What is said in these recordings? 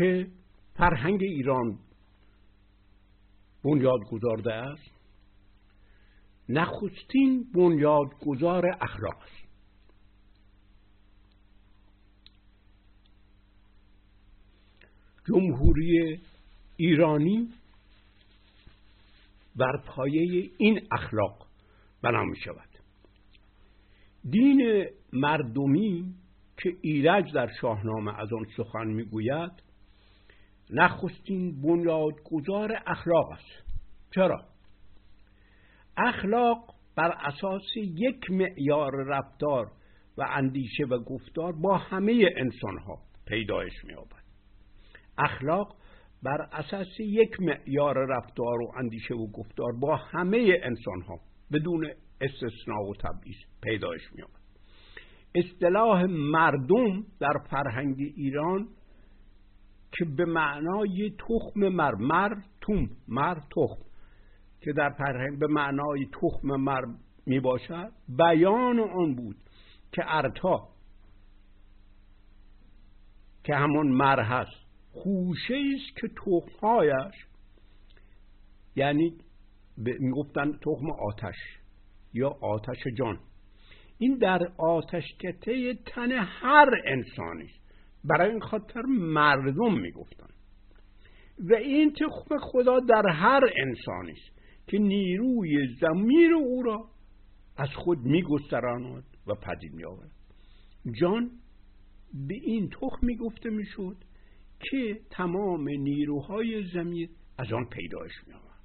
که فرهنگ ایران بنیاد گذارده است نخستین بنیادگذار اخلاق است. جمهوری ایرانی بر پایه این اخلاق بنا می شود. دین مردمی که ایرج در شاهنامه از آن سخن می‌گوید نخستین بنیادگذار اخلاق است. چرا؟ اخلاق بر اساس یک معیار رفتار و اندیشه و گفتار با همه انسان ها پیدایش مییابد. اخلاق بر اساس یک معیار رفتار و اندیشه و گفتار با همه انسان ها بدون استثناء و تبعیض پیدایش مییابد. اصطلاح مردم در فرهنگ ایران که به معنای تخم مر مر توم مر تخم که در فرهنگ به معنای تخم مر می باشد بیان آن بود که ارتا که همون مر هست خوشه است که تخمهایش یعنی می‌گفتن تخم آتش یا آتش جان. این در آتشکته تن هر انسانی برای این خاطر مردم می‌گفتن. و این تخم خدا در هر انسانی است که نیروی زمیر او را از خود میگستراند و پدید میآورد. جان به این تخم می‌گفته می‌شد که تمام نیروهای زمین از آن پیدایش می آمد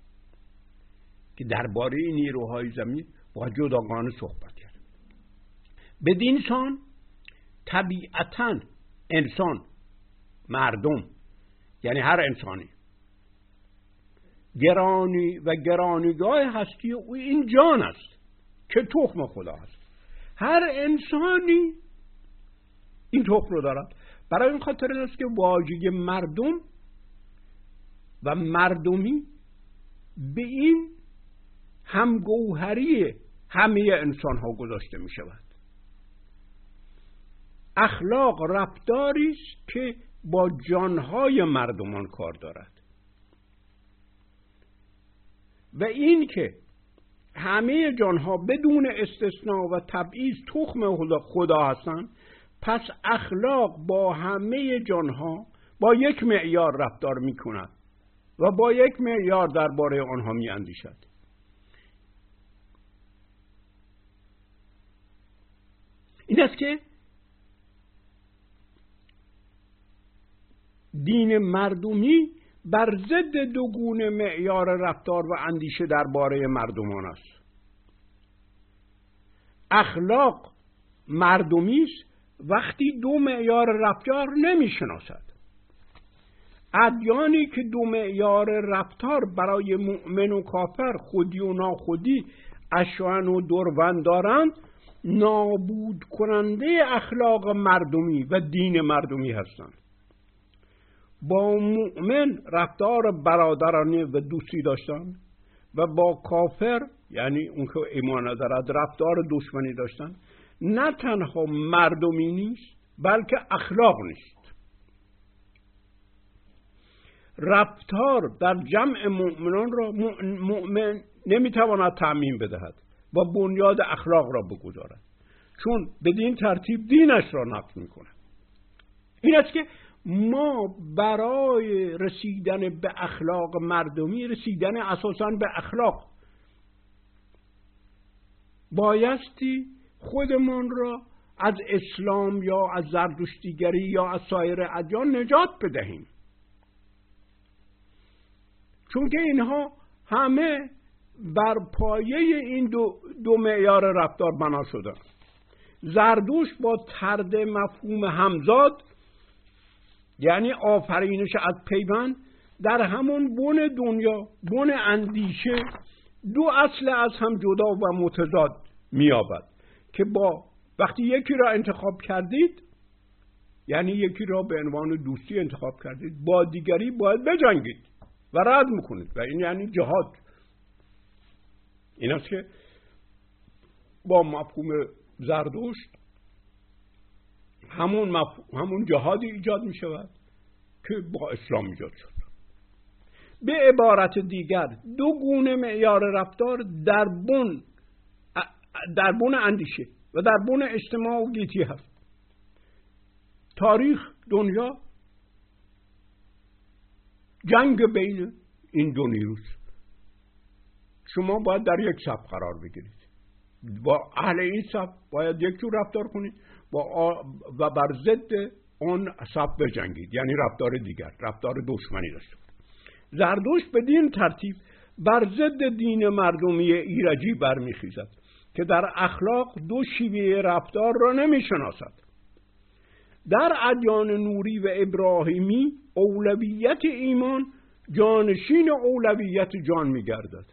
که درباره نیروهای زمین با جداگانه صحبت کرد. بدین سان طبیعتا انسان مردم یعنی هر انسانی. گرانی و گرانیگاه هستی او این جان است که تخم خدا است هر انسانی این تخم رو دارد. برای این خاطر است که واژه مردم و مردمی به این همگوهری همه انسان ها گذاشته می شود اخلاق رفتاری است که با جانهای مردمان کار دارد. و این که همه جانها بدون استثناء و تبعیض تخم خدا هستند پس اخلاق با همه جانها با یک معیار رفتار می کند و با یک معیار درباره آنها می اندیشد این است که دین مردمی بر ضد دو گونه معیار رفتار و اندیشه درباره مردمان است. اخلاق مردمی است. وقتی دو معیار رفتار نمی‌شناسد ادیانی که دو معیار رفتار برای مؤمن و کافر خودی و ناخودی اشوان و دروند دارند نابود کننده اخلاق مردمی و دین مردمی هستند. با مؤمن رفتار برادرانه و دوستی داشتن و با کافر یعنی اون که ایمان ندارد رفتار دشمنی داشتن. نه تنها مردمی نیست بلکه اخلاق نیست. رفتار در جمع مؤمنان را مؤمن نمی‌تواند تعمین بدهد و بنیاد اخلاق را بگذارد. چون بدین ترتیب دینش را نقض می‌کند. این است که ما برای رسیدن به اخلاق مردمی رسیدن اساسا به اخلاق. بایستی خودمان را از اسلام یا از زردشتیگری یا از سایر ادیان نجات بدهیم. چون که اینها همه بر پایه این دو, دو معیار رفتار بنا شده. زردوش با ترد مفهوم همزاد یعنی آفرینش از پیوند در همون بن دنیا بن اندیشه دو اصل از هم جدا و متضاد میابد که با وقتی یکی را انتخاب کردید یعنی یکی را به عنوان دوستی انتخاب کردید با دیگری باید بجنگید و رد می‌کنید و این یعنی جهاد. این است که با مفهوم زردوشت همون, همون جهادی ایجاد می شود که با اسلام ایجاد شد. به عبارت دیگر دو گونه معیار رفتار در بن در بن اندیشه و در بن اجتماع و گیتی هست. تاریخ دنیا جنگ بین این دو نیروست شما باید در یک صف قرار بگیرید. با اهل این صف باید یک جور رفتار کنید. با و بر ضد اون صف بجنگید. یعنی رفتار دیگر رفتار دشمنی داشته زردوش به دین ترتیب بر ضد دین مردمی ایرجی برمیخیزد که در اخلاق دو شیوه رفتار را نمی‌شناسد. در ادیان نوری و ابراهیمی اولویت ایمان جانشین اولویت جان میگردد.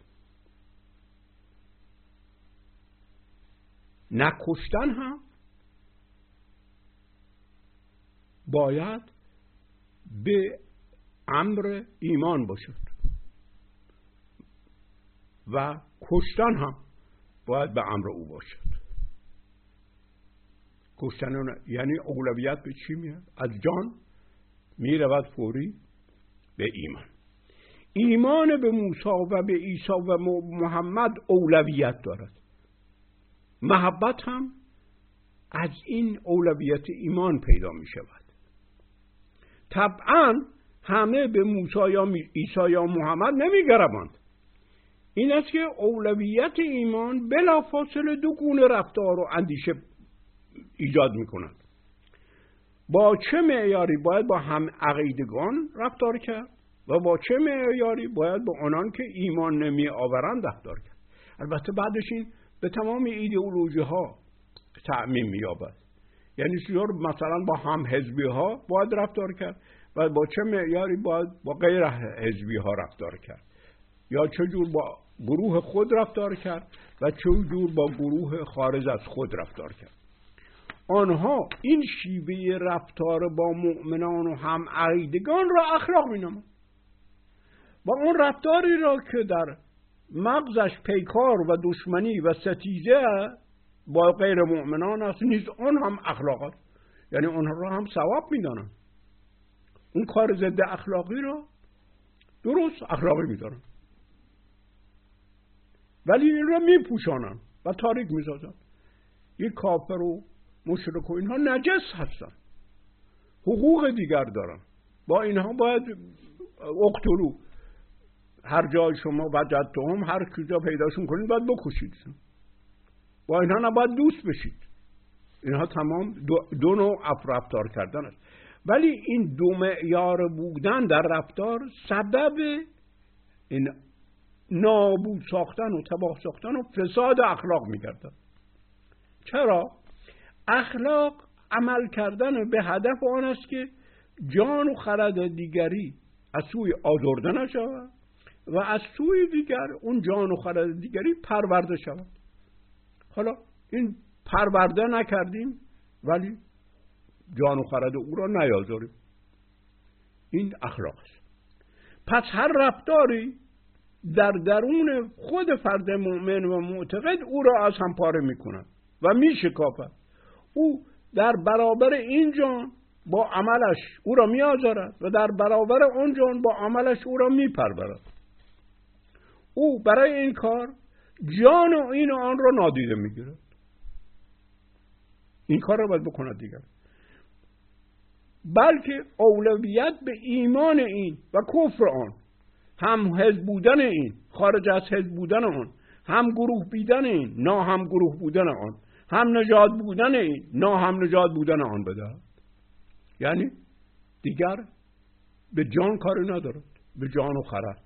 نکشتن هم باید به امر ایمان باشد. و کشتن هم باید به امر او باشد. کشتن یعنی اولویت به چی میاد؟ از جان می‌رود فوری به ایمان. ایمان به موسی و به عیسی و محمد اولویت دارد. محبت هم از این اولویت ایمان پیدا می شود طبعا همه به موسی یا عیسی یا محمد نمیگربند. این است که اولویت ایمان بلافاصله دو گونه رفتار و اندیشه ایجاد می کند با چه معیاری باید با هم عقیدگان رفتار کرد و با چه معیاری باید با آنان که ایمان نمی آورند رفتار کرد؟ البته بعدش این به تمام ایدئولوژی ها تعمیم یعنی مثلا با هم حزبی ها باید رفتار کرد و با چه معیاری باید با غیر حزبی ها رفتار کرد یا چه جور با گروه خود رفتار کرد و چه جور با گروه خارج از خود رفتار کرد آنها این شیوه رفتار با مؤمنان و هم عقیدگان را اخلاق می نامد. و اون رفتاری را که در مغزش پیکار و دشمنی و ستیزه با غیر مؤمنان است نیز آن هم اخلاق است یعنی آنها را هم ثواب می‌دانند اون کار ضد اخلاقی را درست اخلاقی میدارن ولی این را میپوشانن و تاریک می‌سازن. یک کافر و مشرک و اینها نجس هستن. حقوق دیگر دارن. با اینها باید اقتلو. هر جای شما وجدتهم هر کجا پیداشون کنید باید بکشید. با اینها نباید دوست بشید. اینها تمام دو, دو نوع رفتار کردن است. ولی این دو معیار بودن در رفتار سبب این نابود ساختن و تباه ساختن و فساد اخلاق میگردن چرا؟ اخلاق عمل کردن به هدف آن است که جان و خرد دیگری از سوی آزرده نشود و از سوی دیگر اون جان و خرد دیگری پرورده شود. حالا این پرورده نکردیم ولی جان و خرد او را نیازاریم. این اخلاق است. پس هر رفتاری در درون خود فرد مؤمن و معتقد او را از هم پاره می کند و می شکافد او در برابر این جان با عملش او را می آزارد و در برابر اون جان با عملش او را می او برای این کار جان و این و آن را نادیده می گیرد این کار را باید بکند دیگر. بلکه اولویت به ایمان این و کفر آن هم حزب بودن این خارج از حزب بودن آن هم گروه بیدن این نا هم گروه بودن آن هم نجات بودن این نا هم نجات بودن آن بده یعنی دیگر به جان کاری ندارد به جان و خرد.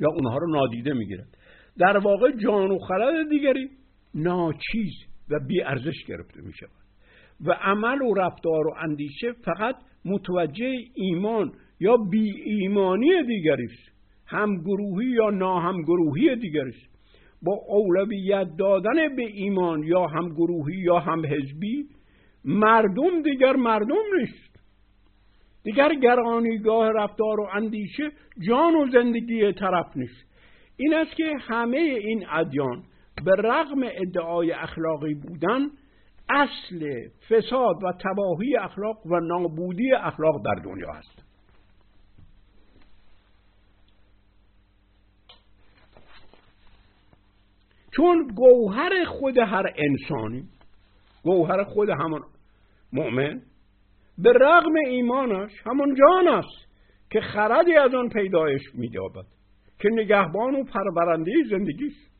یا اونها رو نادیده می‌گیرد. در واقع جان و خرد دیگری ناچیز و بی ارزش گرفته می شود. و عمل و رفتار و اندیشه فقط متوجه ایمان یا بی ایمانی دیگری است. هم گروهی یا ناهمگروهی دیگری است. با اولویت دادن به ایمان یا هم گروهی یا هم حزبی مردم دیگر مردم نیست. دیگر گرانیگاه رفتار و اندیشه جان و زندگی طرف نیست. این است که همه این ادیان به رغم ادعای اخلاقی بودن اصل فساد و تباهی اخلاق و نابودی اخلاق در دنیا است چون گوهر خود هر انسانی گوهر خود همون مؤمن به رغم ایمانش همون جان است که خردی از آن پیدایش مییابد. که نگهبان و پرورنده زندگی است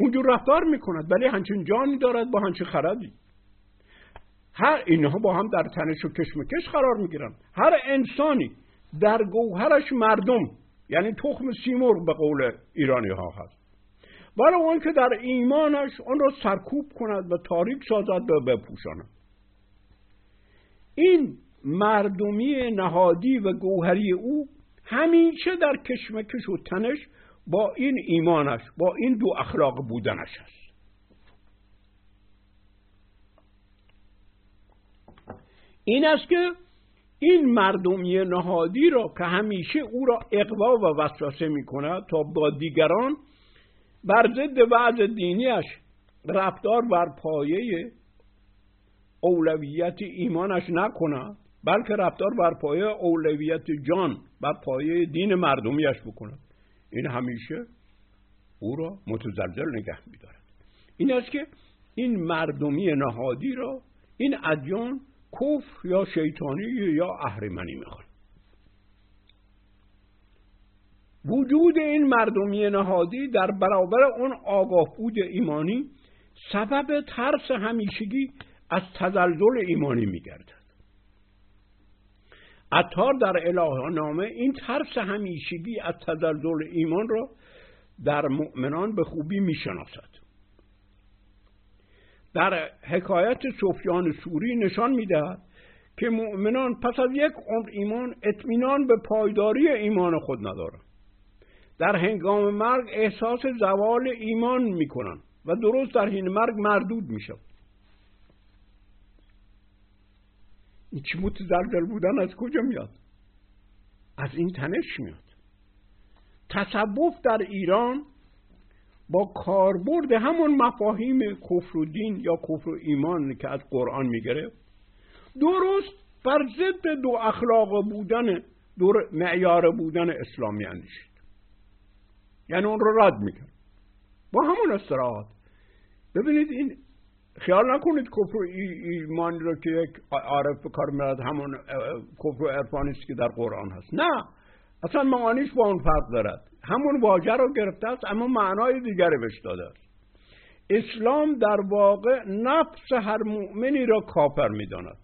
اونجور رفتار می‌کند ولی همچین جانی دارد با همچین خردی. هر اینها با هم در تنش و کشمکش قرار می‌گیرن هر انسانی در گوهرش مردم یعنی تخم سیمور به قول ایرانی ها هست. ولی اون که در ایمانش آن را سرکوب کند و تاریک سازد و بپوشاند. این مردمی نهادی و گوهری او همیشه در کشمکش و تنش با این ایمانش با این دو اخلاق بودنش است. این است که این مردمی نهادی را که همیشه او را اقوا و وسوسه می کند تا با دیگران بر ضد وعظ دینیش رفتار بر پایه اولویت ایمانش نکند بلکه رفتار بر پایه اولویت جان بر پایه دین مردمیش بکند این همیشه او را متزلزل نگه میدارد. این است که این مردمی نهادی را این ادیان کفر یا شیطانی یا اهریمنی می‌خوان. وجود این مردمی نهادی در برابر اون آگاه بود ایمانی سبب ترس همیشگی از تزلزل ایمانی میگردد. عطار در اله نامه این ترس همیشگی از تزلزل ایمان را در مؤمنان به خوبی می‌شناسد. در حکایت سفیان سوری نشان می‌دهد که مؤمنان پس از یک عمر ایمان اطمینان به پایداری ایمان خود ندارند. در هنگام مرگ احساس زوال ایمان می‌کنند و درست در حین مرگ مردود می‌شود این چی متزلزل بودن از کجا میاد؟ از این تنش میاد. تصوف در ایران با کاربرد همون مفاهیم کفر و دین یا کفر و ایمان که از قرآن می‌گرفت درست بر ضد دو اخلاق بودن دو معیار بودن اسلامی اندیشید. یعنی اون رو رد می‌کرد با همون استراحات ببینید این خیال نکنید کفر و ایمان رو که یک عارف به کار میرد همون کفر و عرفانی است که در قرآن هست. نه. اصلا معانیش با اون فرق دارد. همون واژه رو گرفته است اما معنای دیگری بهش داده است. اسلام در واقع نفس هر مؤمنی را کافر می‌داند.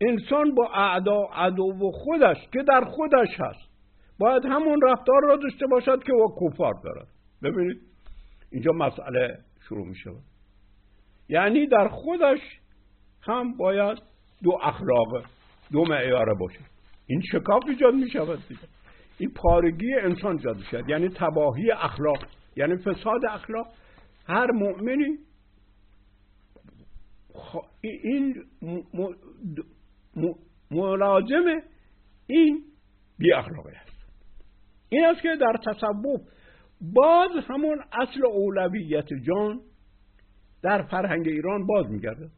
انسان با اعدا عدو خودش که در خودش هست باید همون رفتار را داشته باشد که با کفار دارد. ببینید اینجا مسئله شروع می شود یعنی در خودش هم باید دو اخلاق دو معیاره باشه. این شکاف ایجاد می شود دیگه. این پارگی انسان ایجاد شد یعنی تباهی اخلاق یعنی فساد اخلاق. هر مؤمنی این ملازم این بی اخلاقی است. این است که در تصوف باز همون اصل اولویت جان در فرهنگ ایران باز میگردد.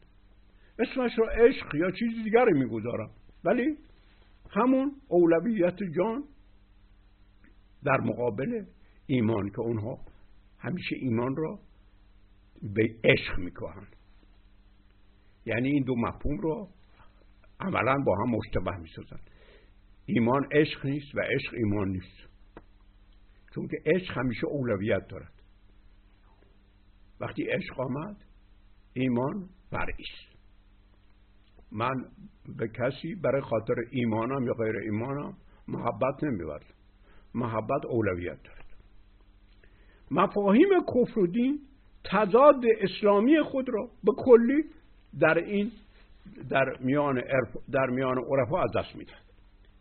اسمش رو عشق یا چیزی دیگری می‌گذارم. ولی همون اولویت جان در مقابل ایمان که اونها همیشه ایمان را به عشق می‌کنن یعنی این دو مفهوم رو عملا با هم مشتبه می‌سازن ایمان عشق نیست و عشق ایمان نیست. چون که عشق همیشه اولویت دارد. وقتی عشق آمد ایمان است من به کسی برای خاطر ایمانم یا غیر ایمانم محبت نمیورزم محبت اولویت دارد. مفاهیم کفر و دین تضاد اسلامی خود را به کلی در این در میان در میان عرفا از دست می‌دهد.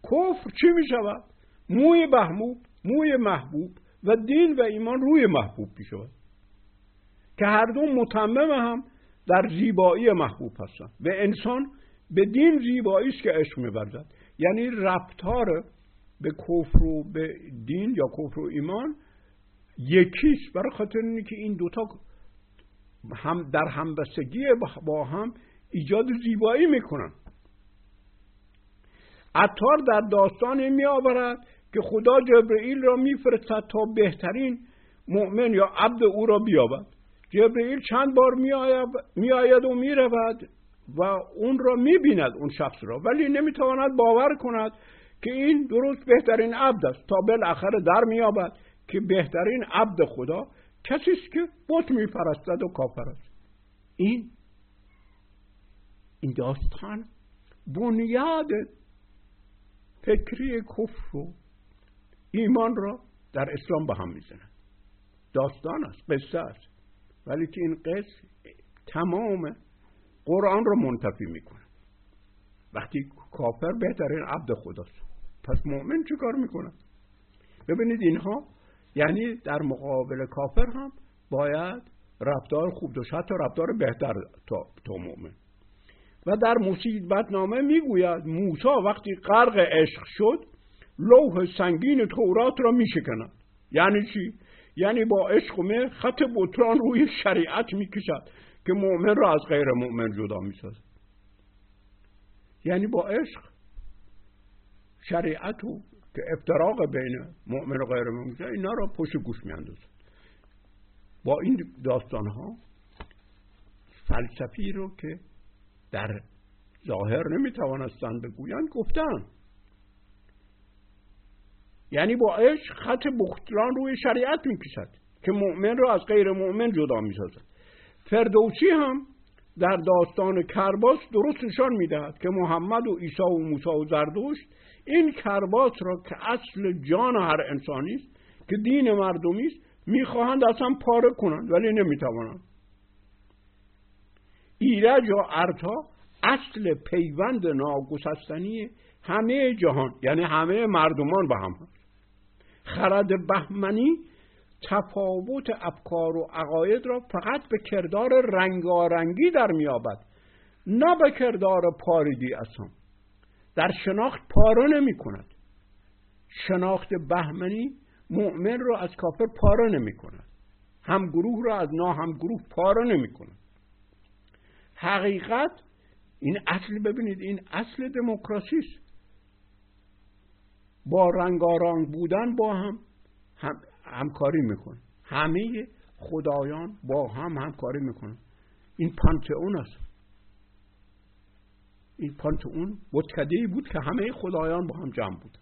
کفر چی می شود موی محبوب موی محبوب و دین و ایمان روی محبوب می شود که هر دو متمم هم در زیبایی محبوب هستند و انسان به دین زیبایی است که عشق میورزد. یعنی رفتار به کفر و به دین یا کفر و ایمان یکیست برای خاطر اینه که این دوتا هم در همبستگی با هم ایجاد زیبایی می‌کنن. عطار در داستان می آورد که خدا جبرئیل را میفرستد تا بهترین مؤمن یا عبد او را بیابد. جبرئیل چند بار می آید و می رود و اون را می بیند اون شخص را. ولی نمی‌تواند باور کند که این درست بهترین عبد است. تا بالاخره در مییابد که بهترین عبد خدا کسی است که بت میپرستد و کافر است. این این داستان بنیاد فکری کفر و ایمان را در اسلام به هم می‌زند. داستان است قصه است. ولی که این قصه تمام قرآن را منتفی می‌کنه. وقتی کافر بهترین عبد خداست. پس مؤمن چه کار می‌کنه؟ ببینید اینها یعنی در مقابل کافر هم باید رفتار خوب داشت. حتی رفتار بهتر تا, تا مؤمن. و در مصیبت نامه می‌گوید موسی وقتی غرق عشق شد لوح سنگین تورات را میشکند. یعنی چی؟ یعنی با عشق و خط بطران روی شریعت می‌کشد که مؤمن را از غیر مؤمن جدا می‌سازد. یعنی با عشق شریعت و که افتراق بین مؤمن و غیر مؤمن اینا را پشت گوش میاندازد. با این داستان ها فلسفی رو که در ظاهر نمی‌توانستند بگویند گفتن یعنی با عشق خط بختران روی شریعت می‌کشد که مؤمن را از غیر مؤمن جدا می‌سازد. فردوسی هم در داستان کرباس درست نشان می‌دهد که محمد و عیسی و موسی و زردشت این کرباس را که اصل جان هر انسانی است که دین مردمی است می‌خواهند اصلا پاره کنند ولی نمی‌توانند. ایرج و ارتا اصل پیوند ناگسستنی همه جهان یعنی همه مردمان به هم هست خرد بهمنی تفاوت افکار و عقاید را فقط به کردار رنگارنگی در میابد نه به کردار پاریدی اصلا. در شناخت پاره نمی کند شناخت بهمنی مؤمن را از کافر پاره نمی کند هم گروه را از نا هم گروه پاره نمی کند حقیقت این اصل ببینید این اصل دموکراسی است با رنگارنگ بودن با هم, هم همکاری می‌کنه همه خدایان با هم همکاری می‌کنن. این پانتئون است. این پانتئون بتکده بود که همه خدایان با هم جمع بود.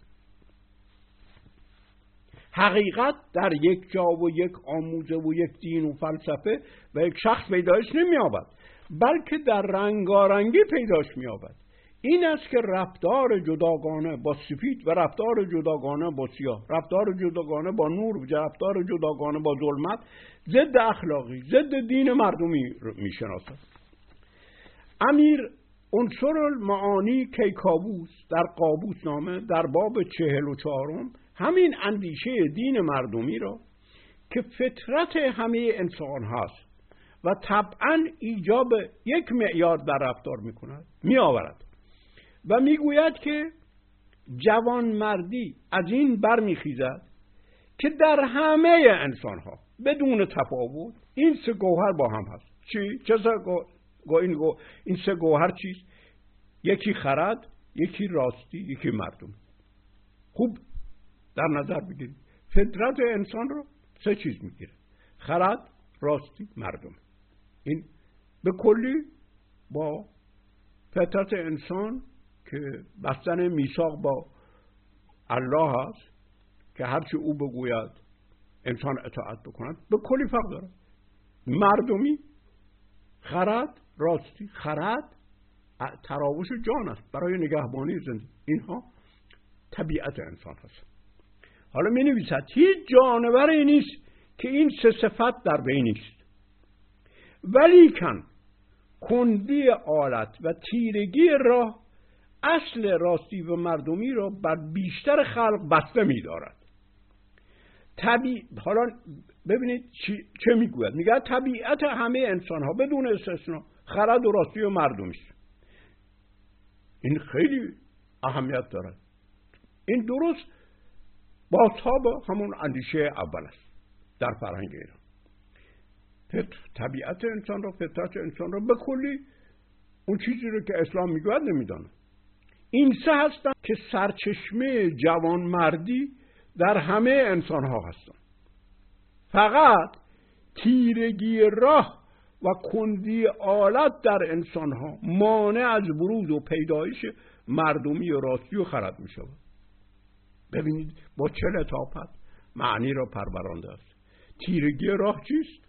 حقیقت در یک جا و یک آموزه و یک دین و فلسفه و یک شخص پیدایش نمییابد بلکه در رنگارنگی پیداش مییابد. این است که رفتار جداگانه با سفید و رفتار جداگانه با سیاه رفتار جداگانه با نور و رفتار جداگانه با ظلمت ضد اخلاقی ضد دین مردمی می‌شناسد. امیر عنصر المعانی کیکاووس در قابوس نامه در باب چهل و چهارم همین اندیشه دین مردمی را که فطرت همه انسان هست و طبعا ایجاب یک معیار در رفتار می کند و می‌گوید که جوانمردی از این برمیخیزد که در همه انسان ها بدون تفاوت این سه گوهر با هم هست. چی؟ چه گو... این, گو... این سه گوهر چیست؟ یکی خرد یکی راستی یکی مردم. خوب در نظر بگیرید. فطرت انسان رو سه چیز می‌گیره. خرد راستی مردم. این به کلی با فطرت انسان که بستن میثاق با الله هست که هرچی او بگوید انسان اطاعت بکند به کلی فرق داره. مردمی خرد راستی خرد تراوش جان است. برای نگهبانی زندگی. اینها طبیعت انسان هست. حالا می نویسد هیچ جانوری نیست که این سه صفت در بین نیست. ولیکن کندی آلت و تیرگی راه اصل راستی و مردمی را بر بیشتر خلق بسته می دارد طبیع... حالا ببینید چه می‌گوید. میگه طبیعت همه انسان ها بدون استثنا خرد و راستی و مردمی است. این خیلی اهمیت دارد. این درست با تاب همون اندیشه اول است در فرهنگ ایران. طبیعت انسان را فطرت انسان را به کلی اون چیزی رو که اسلام می‌گوید نمیدانه این سه هستن که سرچشمه جوانمردی در همه انسان ها هستن. فقط تیرگی راه و کندی آلت در انسان ها مانع از بروز و پیدایش مردمی و راستی و خرد می شود ببینید با چه لطافت معنی را پرورانده است. تیرگی راه چیست؟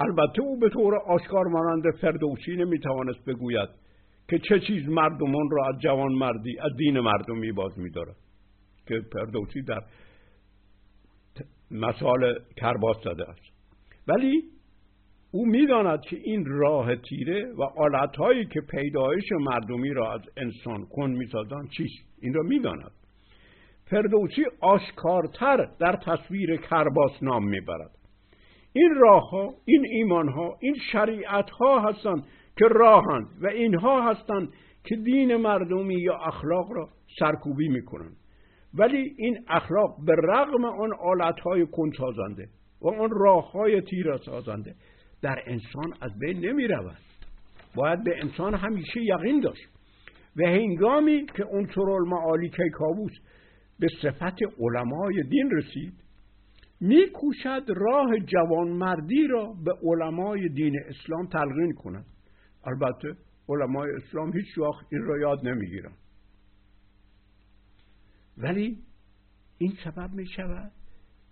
البته او به طور آشکار مانند فردوسی نمی‌توانست بگوید که چه چیز مردمان را از جوان مردی از دین مردمی باز میدارد. که فردوسی در مثال کرباس زده است. ولی او می‌داند که این راه تیره و آلتهایی که پیدایش مردمی را از انسان کن می‌سازند چیست؟ این را می‌داند. فردوسی آشکارتر در تصویر کرباس نام می‌برد. این راه ها این ایمان ها این شریعت ها هستند که راهند و اینها هستند که دین مردمی یا اخلاق را سرکوبی می‌کنند. ولی این اخلاق به رغم آن آلت های سازنده و آن راه های تیر سازنده در انسان از بین نمی رود باید به انسان همیشه یقین داشت و هنگامی که اون معالی کیکاووس به صفت علمای دین رسید میکوشد راه جوانمردی را به علمای دین اسلام تلقین کند. البته علمای اسلام هیچ وقت این را یاد نمی‌گیرن. ولی این سبب می شود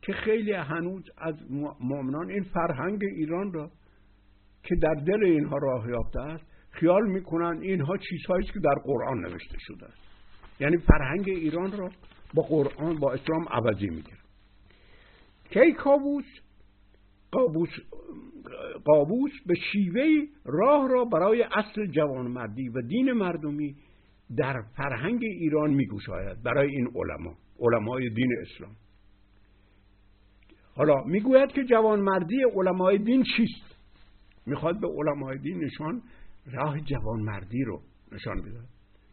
که خیلی هنوز از مؤمنان این فرهنگ ایران را که در دل اینها راه یافته است خیال می‌کنن اینها چیزهایی که در قرآن نوشته شده است. یعنی فرهنگ ایران را با قرآن با اسلام عوضی می‌گیرن. کی کابوس قابوس, قابوس به شیوه راه را برای اصل جوانمردی و دین مردمی در فرهنگ ایران میگوشاید برای این علما علمای دین اسلام. حالا می‌گوید که جوانمردی علمای دین چیست؟ می‌خواد به علمای دین نشان راه جوانمردی رو نشان بده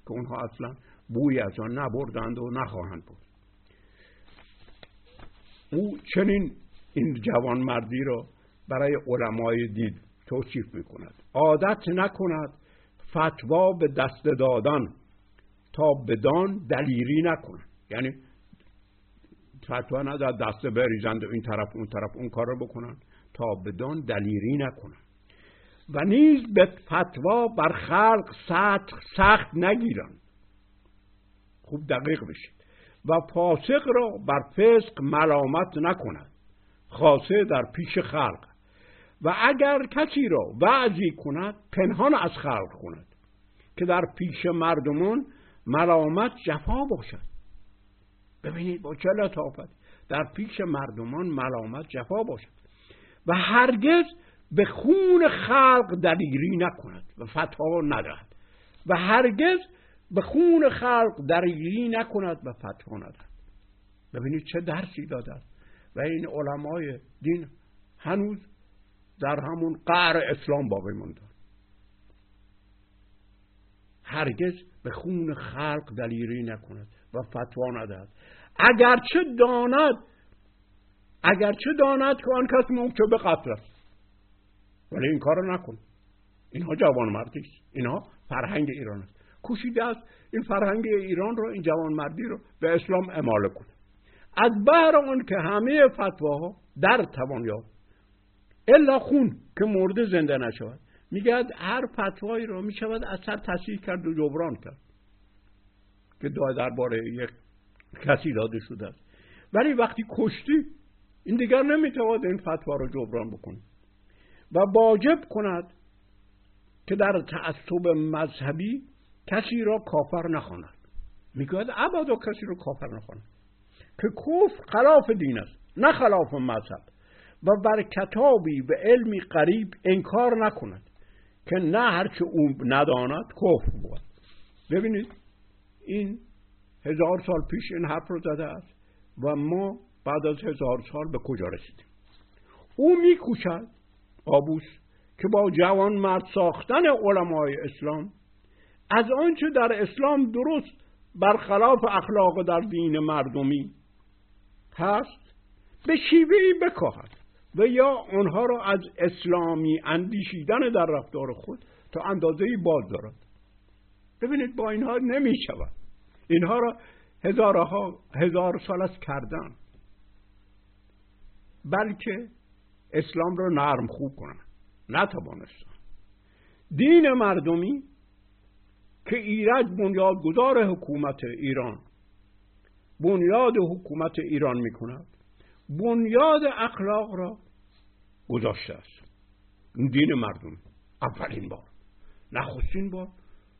که اونها اصلا بوی از آن نبردند و نخواهند بود. او چنین این جوانمردی را برای علمای دین توصیف می‌کند. عادت نکند فتوا به دست دادن تا بدان دلیری نکنند یعنی فتوا نداد دست بریزند و این طرف اون طرف اون کار رو بکنن تا بدان دلیری نکنن. و نیز به فتوا بر خلق سخت, سخت نگیرن خوب دقیق بشید. و فاسق را بر فسق ملامت نکند. خاصه در پیش خلق. و اگر کسی را وعظی کند پنهان از خلق کند که در پیش مردمان ملامت جفا باشد. ببینید با چه لطافت در پیش مردمان ملامت جفا باشد و هرگز به خون خلق دلیری نکند و فتوا ندهد و هرگز به خون خلق دلیری نکند و فتوا ندهد. ببینید چه درسی داده و این علمای دین هنوز در همون قعر اسلام باقی مونده. هرگز به خون خلق دلیری نکند و فتوا ندهد. اگرچه داند اگرچه داند که آن کس به قتل است. ولی این کار نکن. اینها جوان مردی است. اینها فرهنگ ایران است. کوشیده است این فرهنگ ایران رو این جوان مردی رو به اسلام اماله کنه. از بهر آن که همه فتواها در توان یافت. الا خون که مرده زنده نشود. میگه هر فتوایی رو می‌شود اثر تصحیح کرد و جبران کرد که درباره یک کسی داده شده است. ولی وقتی کشتی این دیگر نمی‌تواند این فتوا رو جبران بکنه و واجب کند که در تعصب مذهبی کسی را کافر نخواند. می‌گوید ابدا کسی رو کافر نخواند. که کفر خلاف دین است نه خلاف مذهب. و بر کتابی به علمی قریب انکار نکند که نه هرچه او نداند کفر بود. ببینید این هزار سال پیش این حرف رو زده است و ما بعد از هزار سال به کجا رسیدیم؟ او میکوشد آبوس که با جوان مرد ساختن علمای اسلام از آنچه در اسلام درست برخلاف اخلاق در دین مردمی هست به شیوهی بکاهد. و یا آنها را از اسلامی اندیشیدن در رفتار خود تا اندازه باز دارد. ببینید با اینها نمی شود اینها را هزارها هزار سال است کردن. بلکه اسلام را نرم خوب کنن. نتوانستن. دین مردمی که ایرج بنیادگذار حکومت ایران بنیاد حکومت ایران می کند بنیاد اخلاق را گذاشته است. دین مردم. اولین بار. نخستین بار.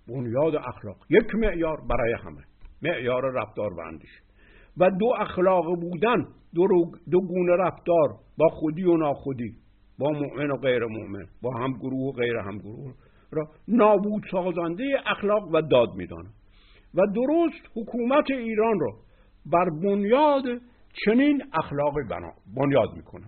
بنیاد اخلاق. یک معیار برای همه. معیار رفتار و اندیشه و دو اخلاق بودن. دو, دو گونه رفتار. با خودی و ناخودی. با مؤمن و غیر مؤمن. با هم گروه و غیر هم گروه را نابود سازنده اخلاق و داد میدانه. و درست حکومت ایران را بر بنیاد چنین اخلاقی بنا بنیاد می‌کنه